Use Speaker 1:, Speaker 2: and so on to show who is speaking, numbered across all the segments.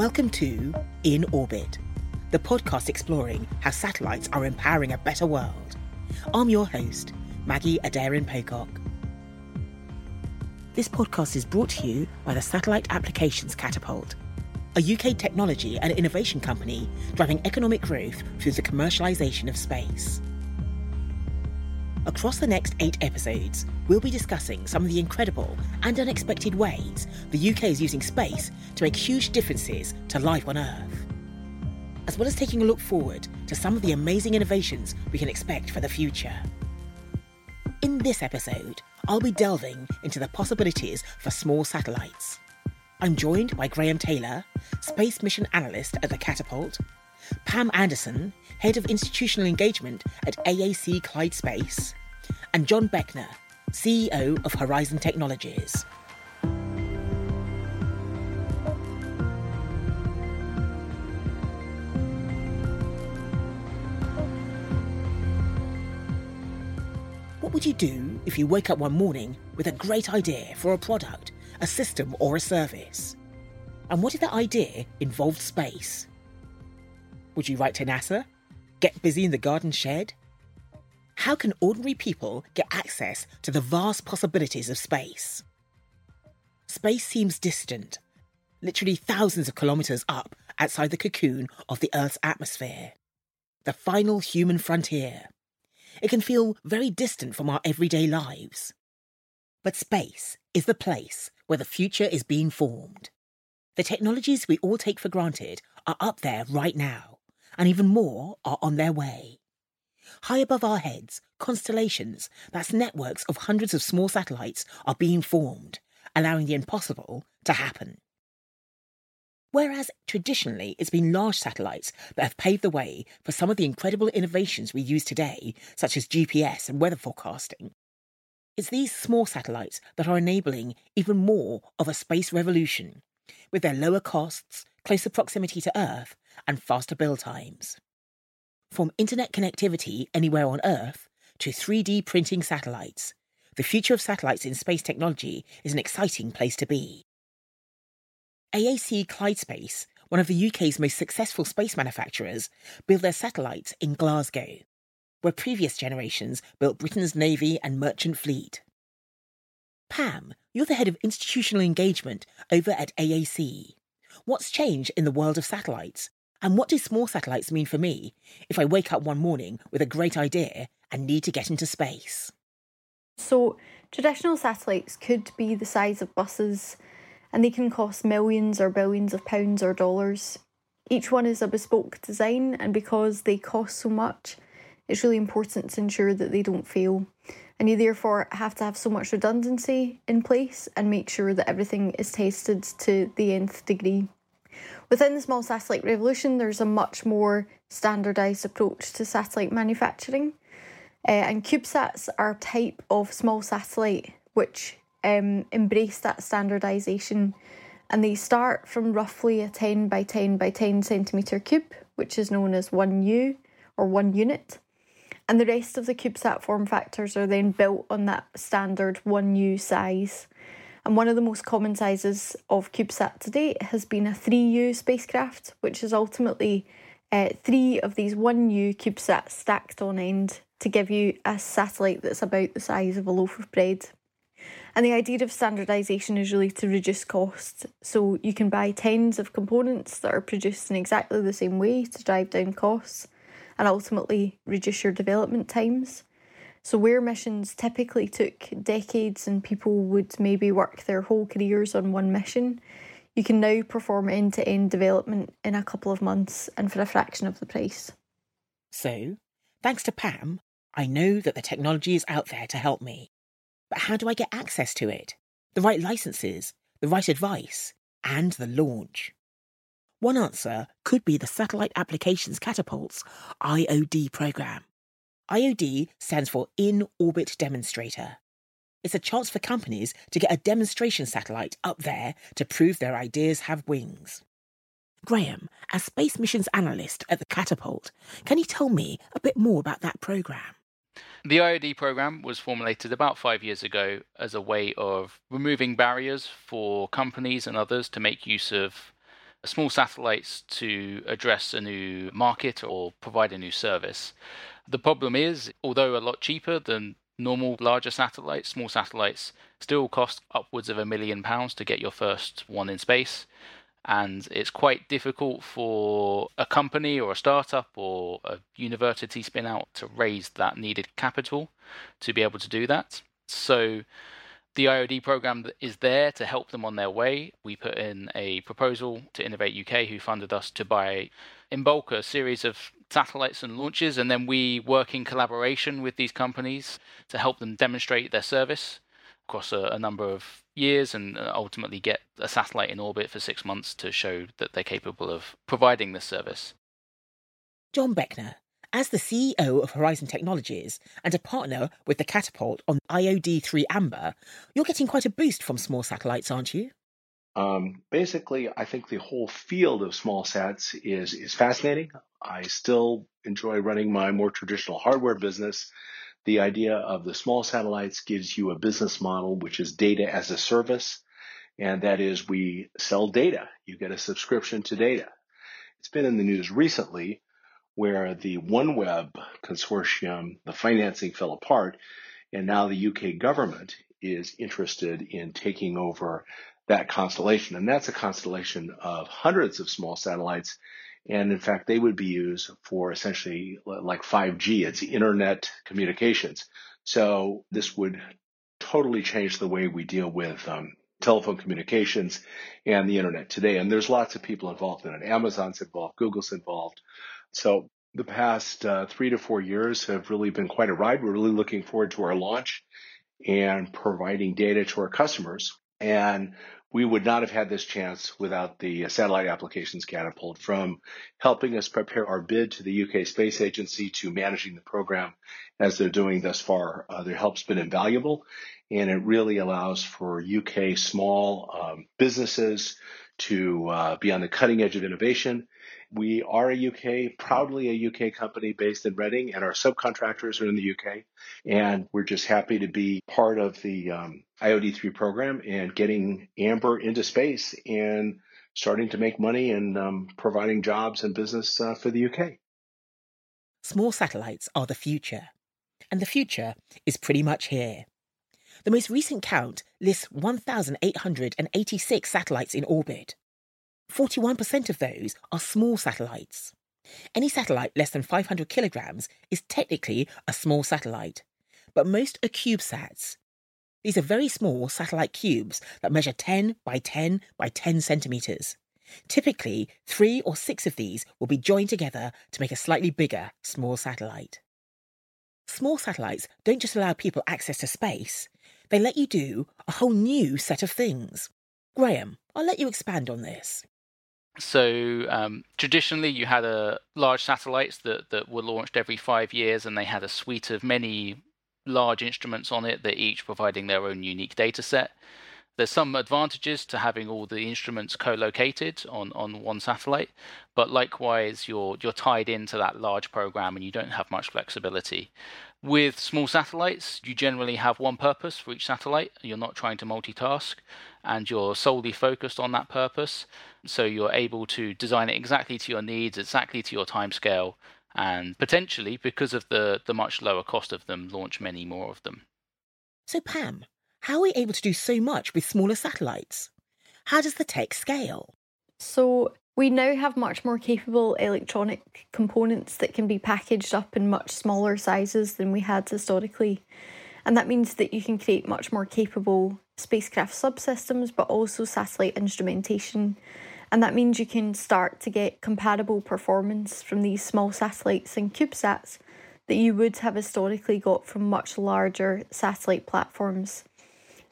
Speaker 1: Welcome to In Orbit, the podcast exploring how satellites are empowering a better world. I'm your host, Maggie Aderin-Pocock. This podcast is brought to you by the Satellite Applications Catapult, a UK technology and innovation company driving economic growth through the commercialisation of space. Across the next eight episodes, we'll be discussing some of the incredible and unexpected ways the UK is using space to make huge differences to life on Earth, as well as taking a look forward to some of the amazing innovations we can expect for the future. In this episode, I'll be delving into the possibilities for small satellites. I'm joined by Graham Taylor, Space Mission Analyst at the Catapult, Pam Anderson, Head of Institutional Engagement at AAC Clyde Space, and John Beckner, CEO of Horizon Technologies. What would you do if you wake up one morning with a great idea for a product, a system, or a service? And what if that idea involved space? Would you write to NASA? Get busy in the garden shed? How can ordinary people get access to the vast possibilities of space? Space seems distant, literally thousands of kilometres up outside the cocoon of the Earth's atmosphere. The final human frontier. It can feel very distant from our everyday lives. But space is the place where the future is being formed. The technologies we all take for granted are up there right now, and even more are on their way. High above our heads, constellations, that's networks of hundreds of small satellites, are being formed, allowing the impossible to happen. Whereas traditionally it's been large satellites that have paved the way for some of the incredible innovations we use today, such as GPS and weather forecasting, it's these small satellites that are enabling even more of a space revolution, with their lower costs, closer proximity to Earth, and faster build times. From internet connectivity anywhere on Earth to 3D printing satellites, the future of satellites in space technology is an exciting place to be. AAC Clyde Space, one of the UK's most successful space manufacturers, build their satellites in Glasgow, where previous generations built Britain's navy and merchant fleet. Pam, you're the head of institutional engagement over at AAC. What's changed in the world of satellites, and what do small satellites mean for me if I wake up one morning with a great idea and need to get into space?
Speaker 2: So, traditional satellites could be the size of buses and they can cost millions or billions of pounds or dollars. Each one is a bespoke design, and because they cost so much, it's really important to ensure that they don't fail. And you therefore have to have so much redundancy in place and make sure that everything is tested to the nth degree. Within the small satellite revolution, there's a much more standardised approach to satellite manufacturing. Uh, and CubeSats are a type of small satellite which um, embrace that standardisation. And they start from roughly a 10 by 10 by 10 centimetre cube, which is known as 1U or 1 unit. And the rest of the CubeSat form factors are then built on that standard 1U size. And one of the most common sizes of CubeSat to date has been a 3U spacecraft, which is ultimately uh, three of these 1U CubeSats stacked on end to give you a satellite that's about the size of a loaf of bread. And the idea of standardisation is really to reduce cost. So you can buy tens of components that are produced in exactly the same way to drive down costs and ultimately reduce your development times. So, where missions typically took decades and people would maybe work their whole careers on one mission, you can now perform end to end development in a couple of months and for a fraction of the price.
Speaker 1: So, thanks to Pam, I know that the technology is out there to help me. But how do I get access to it? The right licenses, the right advice, and the launch? One answer could be the Satellite Applications Catapult's IOD program. IOD stands for In Orbit Demonstrator. It's a chance for companies to get a demonstration satellite up there to prove their ideas have wings. Graham, as space missions analyst at the Catapult, can you tell me a bit more about that program?
Speaker 3: The IOD program was formulated about five years ago as a way of removing barriers for companies and others to make use of small satellites to address a new market or provide a new service. The problem is, although a lot cheaper than normal larger satellites, small satellites still cost upwards of a million pounds to get your first one in space. And it's quite difficult for a company or a startup or a university spin out to raise that needed capital to be able to do that. So the IOD program is there to help them on their way. We put in a proposal to Innovate UK, who funded us to buy in bulk a series of satellites and launches, and then we work in collaboration with these companies to help them demonstrate their service across a, a number of years and uh, ultimately get a satellite in orbit for six months to show that they're capable of providing this service.
Speaker 1: John Beckner, as the CEO of Horizon Technologies and a partner with the Catapult on IOD 3 Amber, you're getting quite a boost from small satellites, aren't you?
Speaker 4: Um, basically, I think the whole field of small sats is is fascinating. I still enjoy running my more traditional hardware business. The idea of the small satellites gives you a business model which is data as a service, and that is we sell data. You get a subscription to data. It's been in the news recently where the OneWeb consortium, the financing fell apart, and now the UK government is interested in taking over that constellation. And that's a constellation of hundreds of small satellites. And in fact, they would be used for essentially like 5G. It's internet communications. So this would totally change the way we deal with um, telephone communications and the internet today. And there's lots of people involved in it. Amazon's involved, Google's involved. So the past uh, three to four years have really been quite a ride. We're really looking forward to our launch and providing data to our customers. And we would not have had this chance without the satellite applications catapult from helping us prepare our bid to the UK Space Agency to managing the program as they're doing thus far. Uh, their help's been invaluable and it really allows for UK small um, businesses to uh, be on the cutting edge of innovation we are a UK, proudly a UK company based in Reading, and our subcontractors are in the UK. And we're just happy to be part of the um, IOD3 program and getting Amber into space and starting to make money and um, providing jobs and business uh, for the UK.
Speaker 1: Small satellites are the future, and the future is pretty much here. The most recent count lists 1,886 satellites in orbit. 41% of those are small satellites. Any satellite less than 500 kilograms is technically a small satellite, but most are CubeSats. These are very small satellite cubes that measure 10 by 10 by 10 centimeters. Typically, three or six of these will be joined together to make a slightly bigger small satellite. Small satellites don't just allow people access to space, they let you do a whole new set of things. Graham, I'll let you expand on this.
Speaker 3: So um, traditionally, you had a large satellites that, that were launched every five years, and they had a suite of many large instruments on it that each providing their own unique data set. There's some advantages to having all the instruments co-located on, on one satellite, but likewise you're you're tied into that large program and you don't have much flexibility. With small satellites, you generally have one purpose for each satellite. You're not trying to multitask and you're solely focused on that purpose. So you're able to design it exactly to your needs, exactly to your timescale, and potentially, because of the, the much lower cost of them, launch many more of them.
Speaker 1: So, Pam, how are we able to do so much with smaller satellites? How does the tech scale?
Speaker 2: So, we now have much more capable electronic components that can be packaged up in much smaller sizes than we had historically. And that means that you can create much more capable spacecraft subsystems, but also satellite instrumentation. And that means you can start to get compatible performance from these small satellites and CubeSats that you would have historically got from much larger satellite platforms.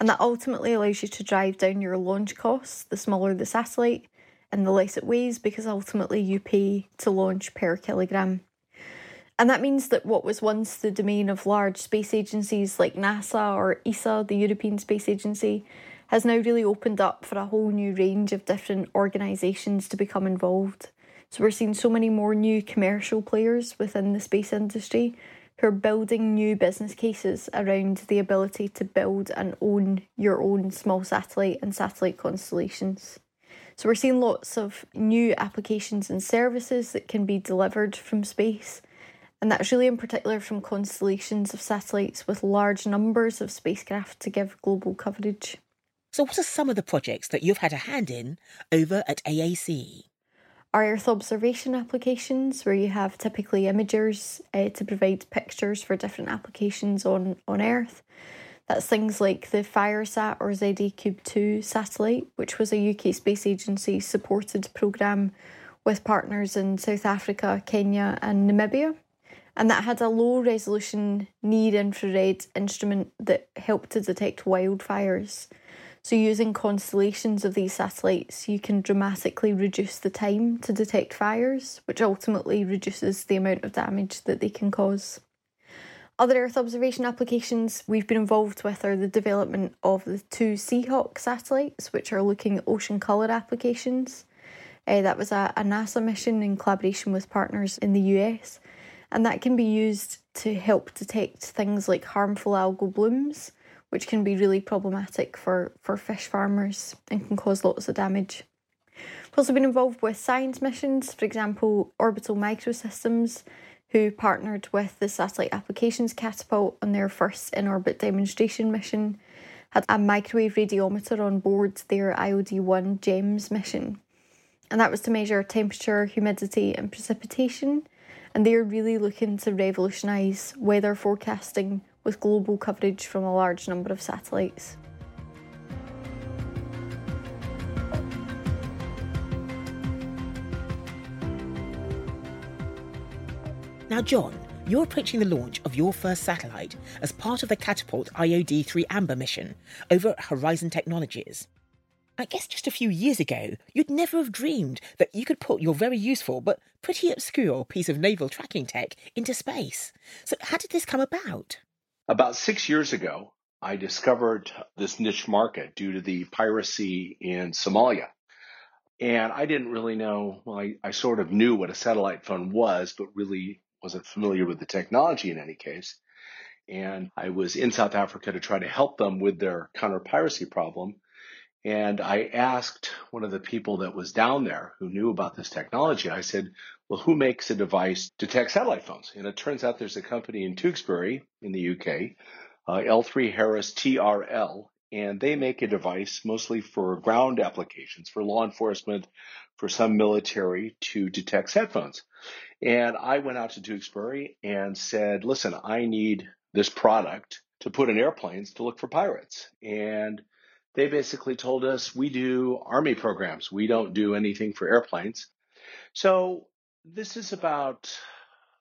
Speaker 2: And that ultimately allows you to drive down your launch costs the smaller the satellite and the less it weighs because ultimately you pay to launch per kilogram. And that means that what was once the domain of large space agencies like NASA or ESA, the European Space Agency, has now really opened up for a whole new range of different organisations to become involved. So we're seeing so many more new commercial players within the space industry who are building new business cases around the ability to build and own your own small satellite and satellite constellations. So we're seeing lots of new applications and services that can be delivered from space. And that's really in particular from constellations of satellites with large numbers of spacecraft to give global coverage.
Speaker 1: So, what are some of the projects that you've had a hand in over at AAC?
Speaker 2: Our Earth observation applications, where you have typically imagers uh, to provide pictures for different applications on, on Earth. That's things like the FIRESat or ZACube-2 satellite, which was a UK Space Agency supported programme with partners in South Africa, Kenya, and Namibia. And that had a low resolution near infrared instrument that helped to detect wildfires. So, using constellations of these satellites, you can dramatically reduce the time to detect fires, which ultimately reduces the amount of damage that they can cause. Other Earth observation applications we've been involved with are the development of the two Seahawk satellites, which are looking at ocean colour applications. Uh, that was a, a NASA mission in collaboration with partners in the US, and that can be used to help detect things like harmful algal blooms, which can be really problematic for, for fish farmers and can cause lots of damage. We've also been involved with science missions, for example, Orbital Microsystems who partnered with the Satellite Applications Catapult on their first in orbit demonstration mission, had a microwave radiometer on board their IOD 1 GEMS mission. And that was to measure temperature, humidity, and precipitation. And they're really looking to revolutionise weather forecasting with global coverage from a large number of satellites.
Speaker 1: Now, John, you're approaching the launch of your first satellite as part of the Catapult IOD 3 Amber mission over at Horizon Technologies. I guess just a few years ago, you'd never have dreamed that you could put your very useful but pretty obscure piece of naval tracking tech into space. So, how did this come about?
Speaker 4: About six years ago, I discovered this niche market due to the piracy in Somalia. And I didn't really know, well, I, I sort of knew what a satellite phone was, but really wasn't familiar with the technology in any case. And I was in South Africa to try to help them with their counter piracy problem. And I asked one of the people that was down there who knew about this technology, I said, well, who makes a device to detect satellite phones? And it turns out there's a company in Tewkesbury in the UK, uh, L3 Harris TRL, and they make a device mostly for ground applications, for law enforcement, for some military to detect set phones. And I went out to Tewkesbury and said, listen, I need this product to put in airplanes to look for pirates. And they basically told us we do army programs. We don't do anything for airplanes. So this is about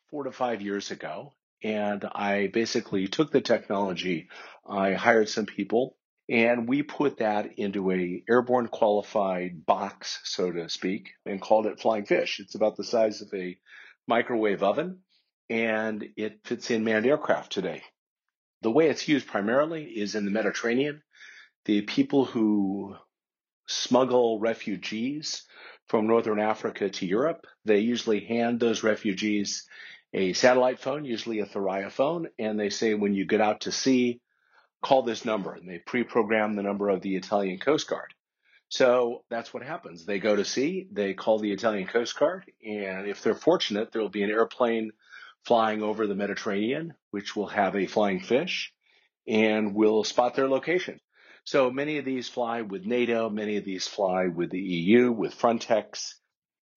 Speaker 4: four to five years ago. And I basically took the technology. I hired some people and we put that into a airborne qualified box, so to speak, and called it Flying Fish. It's about the size of a microwave oven, and it fits in manned aircraft today. The way it's used primarily is in the Mediterranean. The people who smuggle refugees from Northern Africa to Europe, they usually hand those refugees a satellite phone, usually a Thuraya phone, and they say, when you get out to sea, call this number. And they pre program the number of the Italian Coast Guard. So that's what happens. They go to sea, they call the Italian Coast Guard, and if they're fortunate, there will be an airplane flying over the Mediterranean, which will have a flying fish and will spot their location. So many of these fly with NATO, many of these fly with the EU, with Frontex.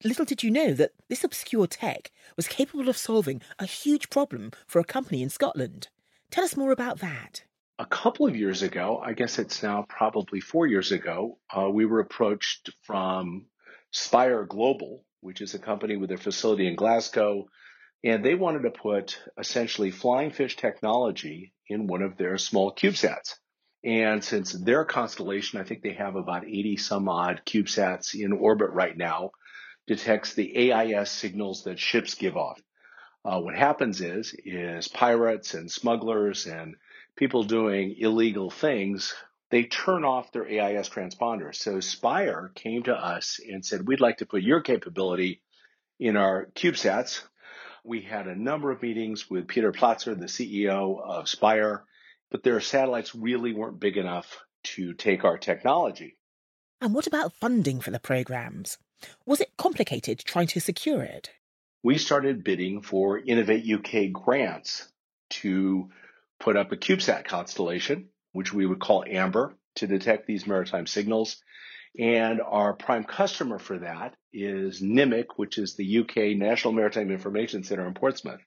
Speaker 1: Little did you know that this obscure tech was capable of solving a huge problem for a company in Scotland. Tell us more about that
Speaker 4: a couple of years ago, I guess it's now probably four years ago, uh, we were approached from Spire Global, which is a company with a facility in Glasgow, and they wanted to put essentially flying fish technology in one of their small CubeSats. And since their constellation, I think they have about 80 some odd CubeSats in orbit right now, detects the AIS signals that ships give off. Uh, what happens is, is pirates and smugglers and people doing illegal things, they turn off their AIS transponders. So Spire came to us and said, we'd like to put your capability in our CubeSats. We had a number of meetings with Peter Platzer, the CEO of Spire, but their satellites really weren't big enough to take our technology.
Speaker 1: And what about funding for the programs? Was it complicated trying to secure it?
Speaker 4: We started bidding for Innovate UK grants to put up a CubeSat constellation, which we would call AMBER, to detect these maritime signals. And our prime customer for that is NIMIC, which is the UK National Maritime Information Center in Portsmouth.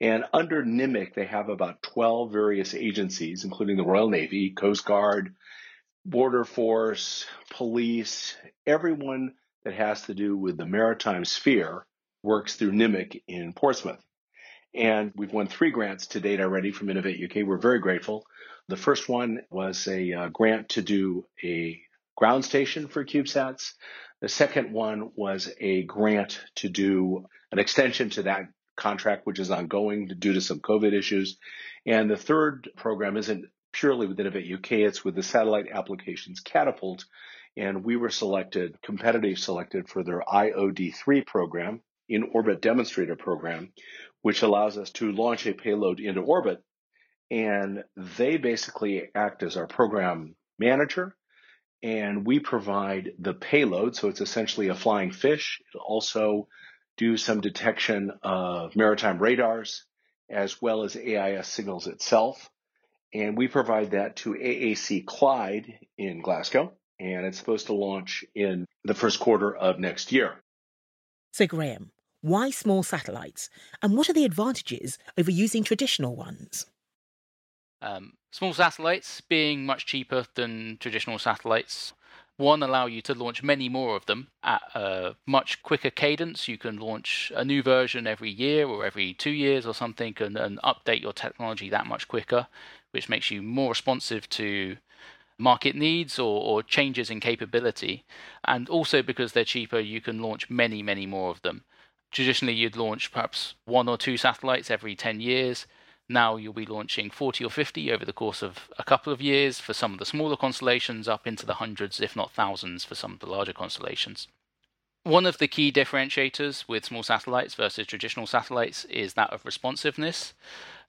Speaker 4: And under NIMIC, they have about 12 various agencies, including the Royal Navy, Coast Guard, Border Force, police, everyone that has to do with the maritime sphere works through NIMIC in Portsmouth. And we've won three grants to date already from Innovate UK. We're very grateful. The first one was a uh, grant to do a ground station for CubeSats. The second one was a grant to do an extension to that contract, which is ongoing due to some COVID issues. And the third program isn't purely with Innovate UK, it's with the Satellite Applications Catapult. And we were selected, competitive selected for their IOD3 program, in orbit demonstrator program, which allows us to launch a payload into orbit. And they basically act as our program manager and we provide the payload. So it's essentially a flying fish. It'll also do some detection of maritime radars as well as AIS signals itself. And we provide that to AAC Clyde in Glasgow. And it's supposed to launch in the first quarter of next year.
Speaker 1: So, Graham, why small satellites? And what are the advantages over using traditional ones?
Speaker 3: Um, small satellites being much cheaper than traditional satellites. One, allow you to launch many more of them at a much quicker cadence. You can launch a new version every year or every two years or something and, and update your technology that much quicker, which makes you more responsive to market needs or, or, changes in capability. And also because they're cheaper, you can launch many, many more of them. Traditionally, you'd launch perhaps one or two satellites every 10 years. Now you'll be launching 40 or 50 over the course of a couple of years for some of the smaller constellations, up into the hundreds, if not thousands, for some of the larger constellations. One of the key differentiators with small satellites versus traditional satellites is that of responsiveness.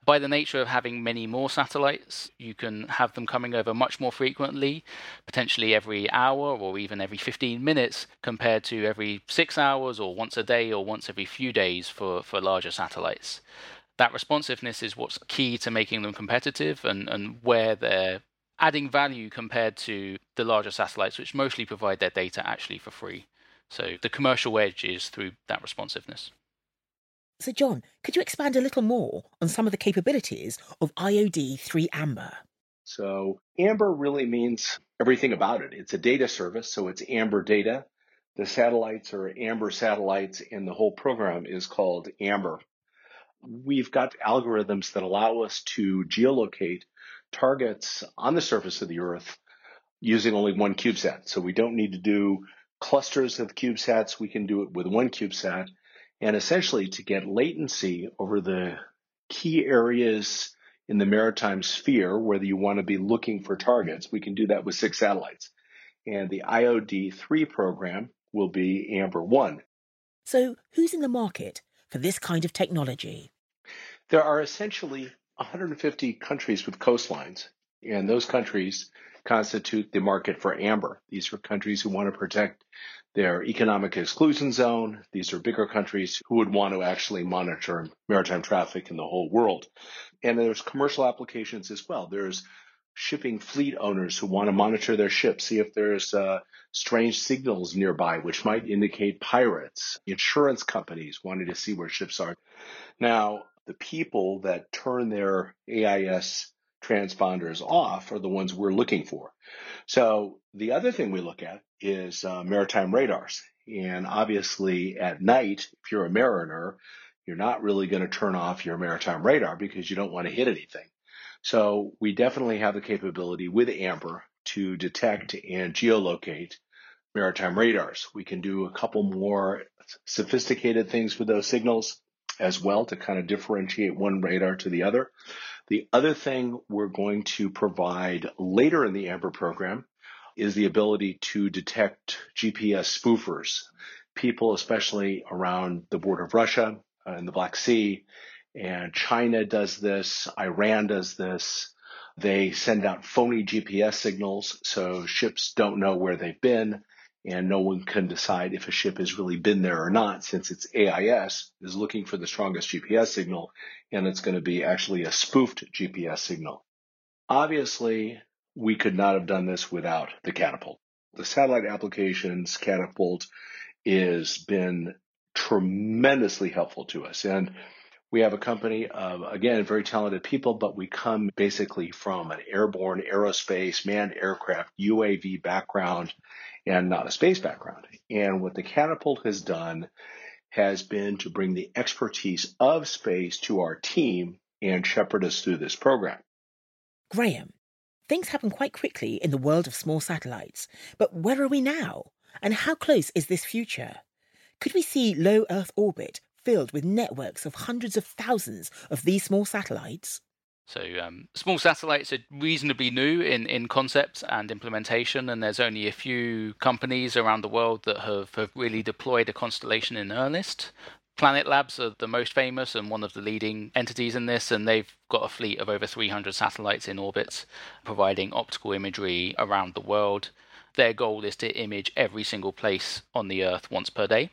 Speaker 3: By the nature of having many more satellites, you can have them coming over much more frequently, potentially every hour or even every 15 minutes, compared to every six hours or once a day or once every few days for, for larger satellites that responsiveness is what's key to making them competitive and, and where they're adding value compared to the larger satellites, which mostly provide their data actually for free. So the commercial edge is through that responsiveness.
Speaker 1: So, John, could you expand a little more on some of the capabilities of IOD 3 Amber?
Speaker 4: So, Amber really means everything about it. It's a data service, so it's Amber data. The satellites are Amber satellites, and the whole program is called Amber we've got algorithms that allow us to geolocate targets on the surface of the Earth using only one CubeSat. So we don't need to do clusters of CubeSats. We can do it with one CubeSat. And essentially, to get latency over the key areas in the maritime sphere, whether you want to be looking for targets, we can do that with six satellites. And the IOD 3 program will be Amber 1.
Speaker 1: So, who's in the market for this kind of technology?
Speaker 4: There are essentially 150 countries with coastlines, and those countries constitute the market for amber. These are countries who want to protect their economic exclusion zone. These are bigger countries who would want to actually monitor maritime traffic in the whole world. And there's commercial applications as well. There's shipping fleet owners who want to monitor their ships, see if there's uh, strange signals nearby, which might indicate pirates. Insurance companies wanting to see where ships are. Now, the people that turn their AIS transponders off are the ones we're looking for. So the other thing we look at is uh, maritime radars. And obviously at night, if you're a mariner, you're not really going to turn off your maritime radar because you don't want to hit anything. So we definitely have the capability with Amber to detect and geolocate maritime radars. We can do a couple more sophisticated things with those signals as well to kind of differentiate one radar to the other. The other thing we're going to provide later in the Amber program is the ability to detect GPS spoofers. People, especially around the border of Russia uh, and the Black Sea, and China does this, Iran does this. They send out phony GPS signals so ships don't know where they've been. And no one can decide if a ship has really been there or not since its AIS is looking for the strongest GPS signal and it's going to be actually a spoofed GPS signal. Obviously, we could not have done this without the catapult. The satellite applications catapult has been tremendously helpful to us. And we have a company of, again, very talented people, but we come basically from an airborne aerospace, manned aircraft, UAV background, and not a space background. And what the catapult has done has been to bring the expertise of space to our team and shepherd us through this program.
Speaker 1: Graham, things happen quite quickly in the world of small satellites, but where are we now? And how close is this future? Could we see low Earth orbit filled with networks of hundreds of thousands of these small satellites?
Speaker 3: So, um, small satellites are reasonably new in, in concept and implementation, and there's only a few companies around the world that have, have really deployed a constellation in earnest. Planet Labs are the most famous and one of the leading entities in this, and they've got a fleet of over 300 satellites in orbit, providing optical imagery around the world. Their goal is to image every single place on the Earth once per day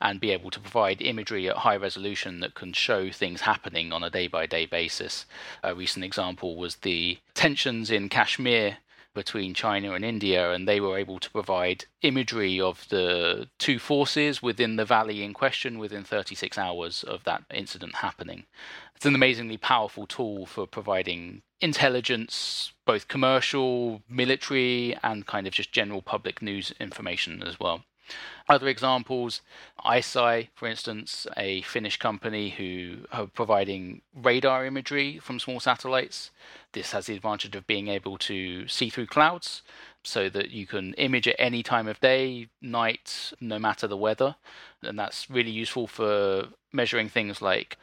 Speaker 3: and be able to provide imagery at high resolution that can show things happening on a day by day basis. A recent example was the tensions in Kashmir between China and India, and they were able to provide imagery of the two forces within the valley in question within 36 hours of that incident happening. It's an amazingly powerful tool for providing intelligence, both commercial, military, and kind of just general public news information as well. Other examples, ICEYE, for instance, a Finnish company who are providing radar imagery from small satellites. This has the advantage of being able to see through clouds so that you can image at any time of day, night, no matter the weather. And that's really useful for measuring things like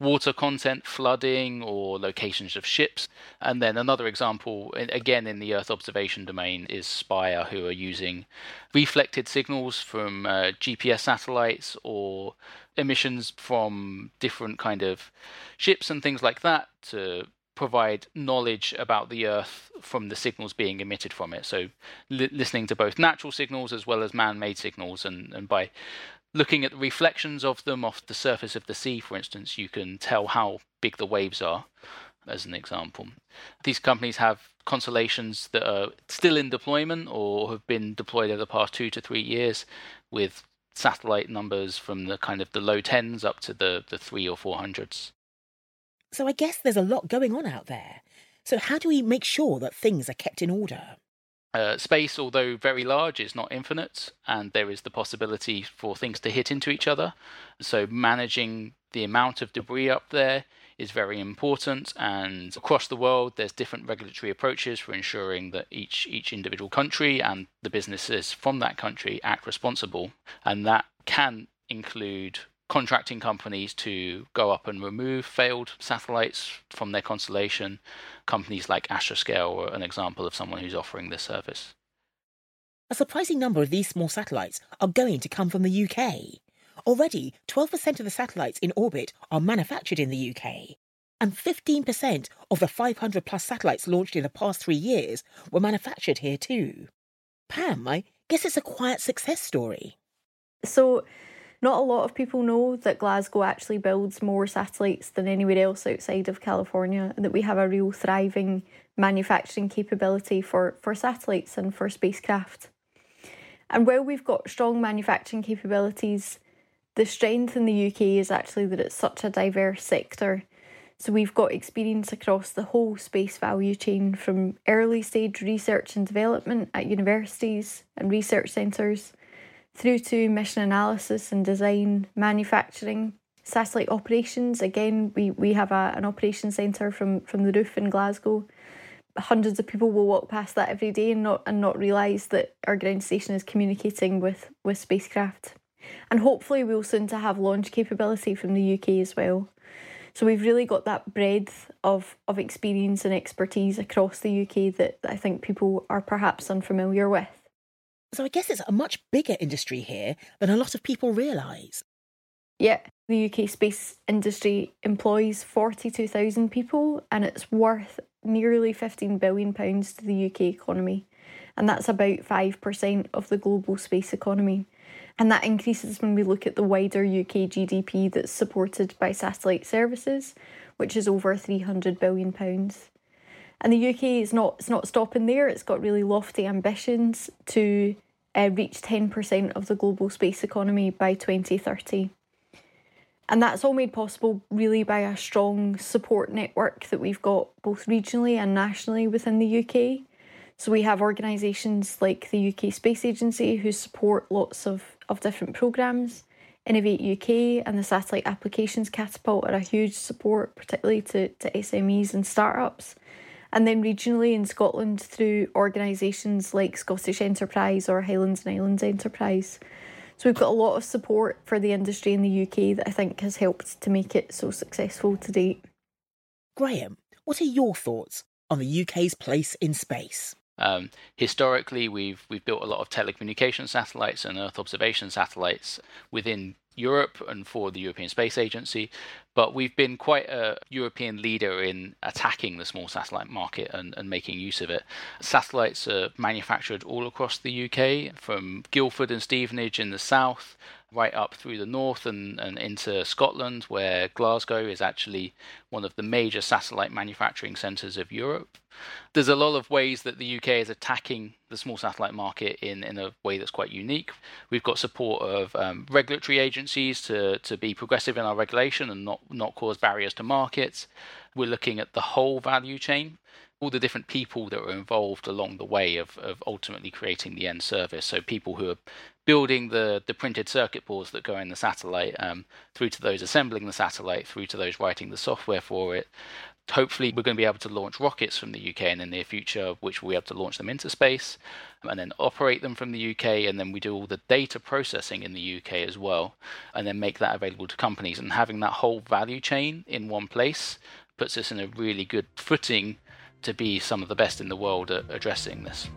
Speaker 3: water content, flooding, or locations of ships. And then another example, again in the Earth observation domain, is Spire, who are using reflected signals from uh, GPS satellites or emissions from different kind of ships and things like that to provide knowledge about the Earth from the signals being emitted from it. So, li- listening to both natural signals as well as man made signals, and, and by looking at the reflections of them off the surface of the sea, for instance, you can tell how big the waves are, as an example. These companies have constellations that are still in deployment or have been deployed over the past two to three years with satellite numbers from the kind of the low tens up to the, the three or four hundreds.
Speaker 1: So I guess there's a lot going on out there. So how do we make sure that things are kept in order?
Speaker 3: Uh, space, although very large, is not infinite, and there is the possibility for things to hit into each other. So, managing the amount of debris up there is very important. And across the world, there's different regulatory approaches for ensuring that each each individual country and the businesses from that country act responsible, and that can include contracting companies to go up and remove failed satellites from their constellation. Companies like Astroscale are an example of someone who's offering this service.
Speaker 1: A surprising number of these small satellites are going to come from the UK. Already, 12% of the satellites in orbit are manufactured in the UK, and 15% of the 500 plus satellites launched in the past three years were manufactured here too. Pam, I guess it's a quiet success story.
Speaker 2: So, not a lot of people know that Glasgow actually builds more satellites than anywhere else outside of California, and that we have a real thriving manufacturing capability for, for satellites and for spacecraft. And while we've got strong manufacturing capabilities, the strength in the UK is actually that it's such a diverse sector. So we've got experience across the whole space value chain from early stage research and development at universities and research centres through to mission analysis and design, manufacturing, satellite operations. Again, we, we have a, an operations centre from, from the roof in Glasgow. Hundreds of people will walk past that every day and not and not realise that our ground station is communicating with, with spacecraft. And hopefully we'll soon to have launch capability from the UK as well. So we've really got that breadth of, of experience and expertise across the UK that, that I think people are perhaps unfamiliar with.
Speaker 1: So I guess it's a much bigger industry here than a lot of people realise.
Speaker 2: Yeah, the UK space industry employs 42,000 people and it's worth nearly 15 billion pounds to the UK economy. and that's about 5% of the global space economy. And that increases when we look at the wider UK GDP that's supported by satellite services, which is over £300 billion. And the UK is not, it's not stopping there, it's got really lofty ambitions to uh, reach 10% of the global space economy by 2030. And that's all made possible really by a strong support network that we've got both regionally and nationally within the UK. So we have organisations like the UK Space Agency who support lots of, of different programmes. Innovate UK and the Satellite Applications Catapult are a huge support, particularly to, to SMEs and startups. And then regionally in Scotland through organisations like Scottish Enterprise or Highlands and Islands Enterprise. So we've got a lot of support for the industry in the UK that I think has helped to make it so successful to date.
Speaker 1: Graham, what are your thoughts on the UK's place in space?
Speaker 3: Um, historically, we've we've built a lot of telecommunication satellites and Earth observation satellites within Europe and for the European Space Agency, but we've been quite a European leader in attacking the small satellite market and, and making use of it. Satellites are manufactured all across the UK, from Guildford and Stevenage in the south right up through the north and, and into Scotland, where Glasgow is actually one of the major satellite manufacturing centres of Europe. There's a lot of ways that the UK is attacking the small satellite market in, in a way that's quite unique. We've got support of um, regulatory agencies to, to be progressive in our regulation and not, not cause barriers to markets. We're looking at the whole value chain all the different people that are involved along the way of, of ultimately creating the end service. So people who are building the, the printed circuit boards that go in the satellite, um, through to those assembling the satellite, through to those writing the software for it. Hopefully, we're going to be able to launch rockets from the UK in the near future, which we'll be able to launch them into space and then operate them from the UK. And then we do all the data processing in the UK as well, and then make that available to companies. And having that whole value chain in one place puts us in a really good footing to be some of the best in the world at addressing this.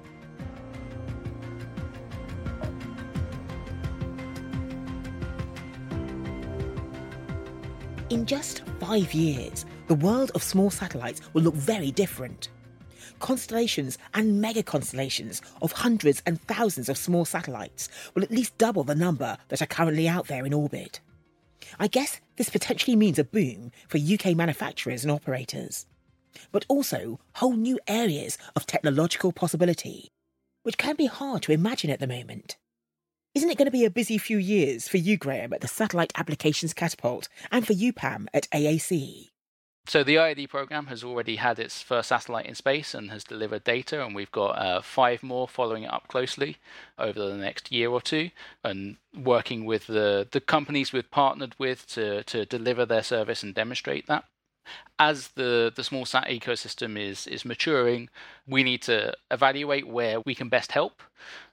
Speaker 1: In just five years, the world of small satellites will look very different. Constellations and mega constellations of hundreds and thousands of small satellites will at least double the number that are currently out there in orbit. I guess this potentially means a boom for UK manufacturers and operators but also whole new areas of technological possibility, which can be hard to imagine at the moment. Isn't it going to be a busy few years for you, Graham, at the Satellite Applications Catapult, and for you, Pam, at AAC?
Speaker 3: So the IOD program has already had its first satellite in space and has delivered data, and we've got uh, five more following it up closely over the next year or two, and working with the the companies we've partnered with to to deliver their service and demonstrate that as the, the small sat ecosystem is is maturing, we need to evaluate where we can best help.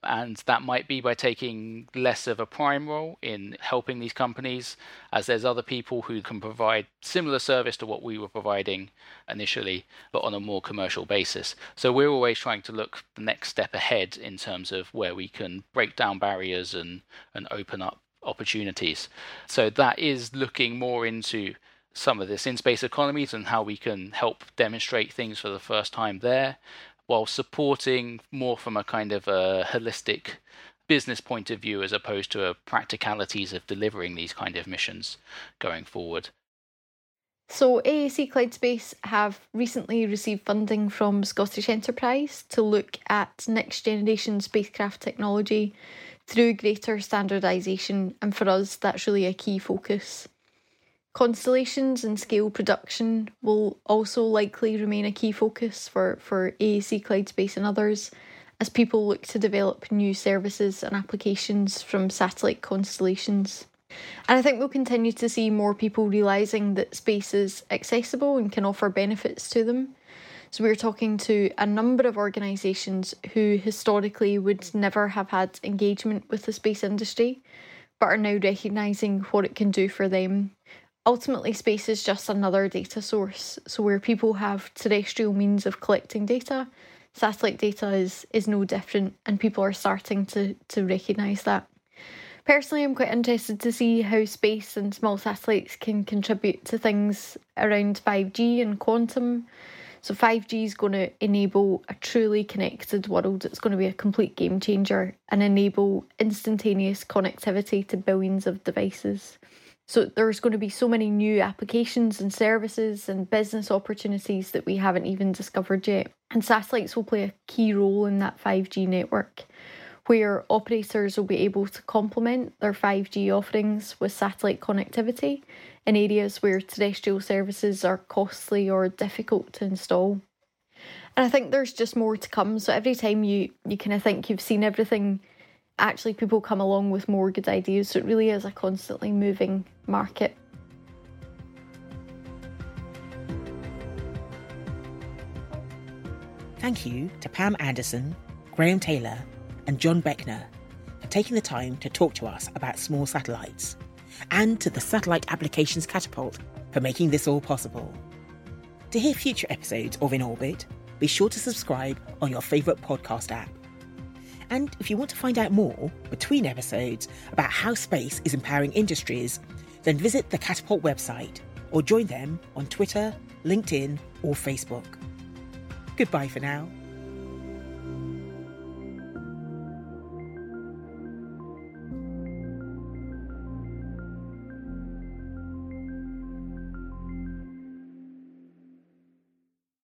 Speaker 3: And that might be by taking less of a prime role in helping these companies, as there's other people who can provide similar service to what we were providing initially, but on a more commercial basis. So we're always trying to look the next step ahead in terms of where we can break down barriers and, and open up opportunities. So that is looking more into some of this in space economies and how we can help demonstrate things for the first time there while supporting more from a kind of a holistic business point of view as opposed to practicalities of delivering these kind of missions going forward.
Speaker 2: So, AAC Clyde Space have recently received funding from Scottish Enterprise to look at next generation spacecraft technology through greater standardisation, and for us, that's really a key focus. Constellations and scale production will also likely remain a key focus for, for AAC Clyde Space and others as people look to develop new services and applications from satellite constellations. And I think we'll continue to see more people realising that space is accessible and can offer benefits to them. So, we're talking to a number of organisations who historically would never have had engagement with the space industry, but are now recognising what it can do for them ultimately space is just another data source. So where people have terrestrial means of collecting data, satellite data is is no different and people are starting to to recognise that. Personally, I'm quite interested to see how space and small satellites can contribute to things around 5G and quantum. So 5G is going to enable a truly connected world. It's going to be a complete game changer and enable instantaneous connectivity to billions of devices. So there's going to be so many new applications and services and business opportunities that we haven't even discovered yet. And satellites will play a key role in that 5G network where operators will be able to complement their 5G offerings with satellite connectivity in areas where terrestrial services are costly or difficult to install. And I think there's just more to come. So every time you, you kind of think you've seen everything, actually people come along with more good ideas. So it really is a constantly moving market.
Speaker 1: Thank you to Pam Anderson, Graham Taylor, and John Beckner for taking the time to talk to us about small satellites, and to the Satellite Applications Catapult for making this all possible. To hear future episodes of In Orbit, be sure to subscribe on your favourite podcast app. And if you want to find out more between episodes about how space is empowering industries, then visit the Catapult website or join them on Twitter, LinkedIn, or Facebook. Goodbye for now.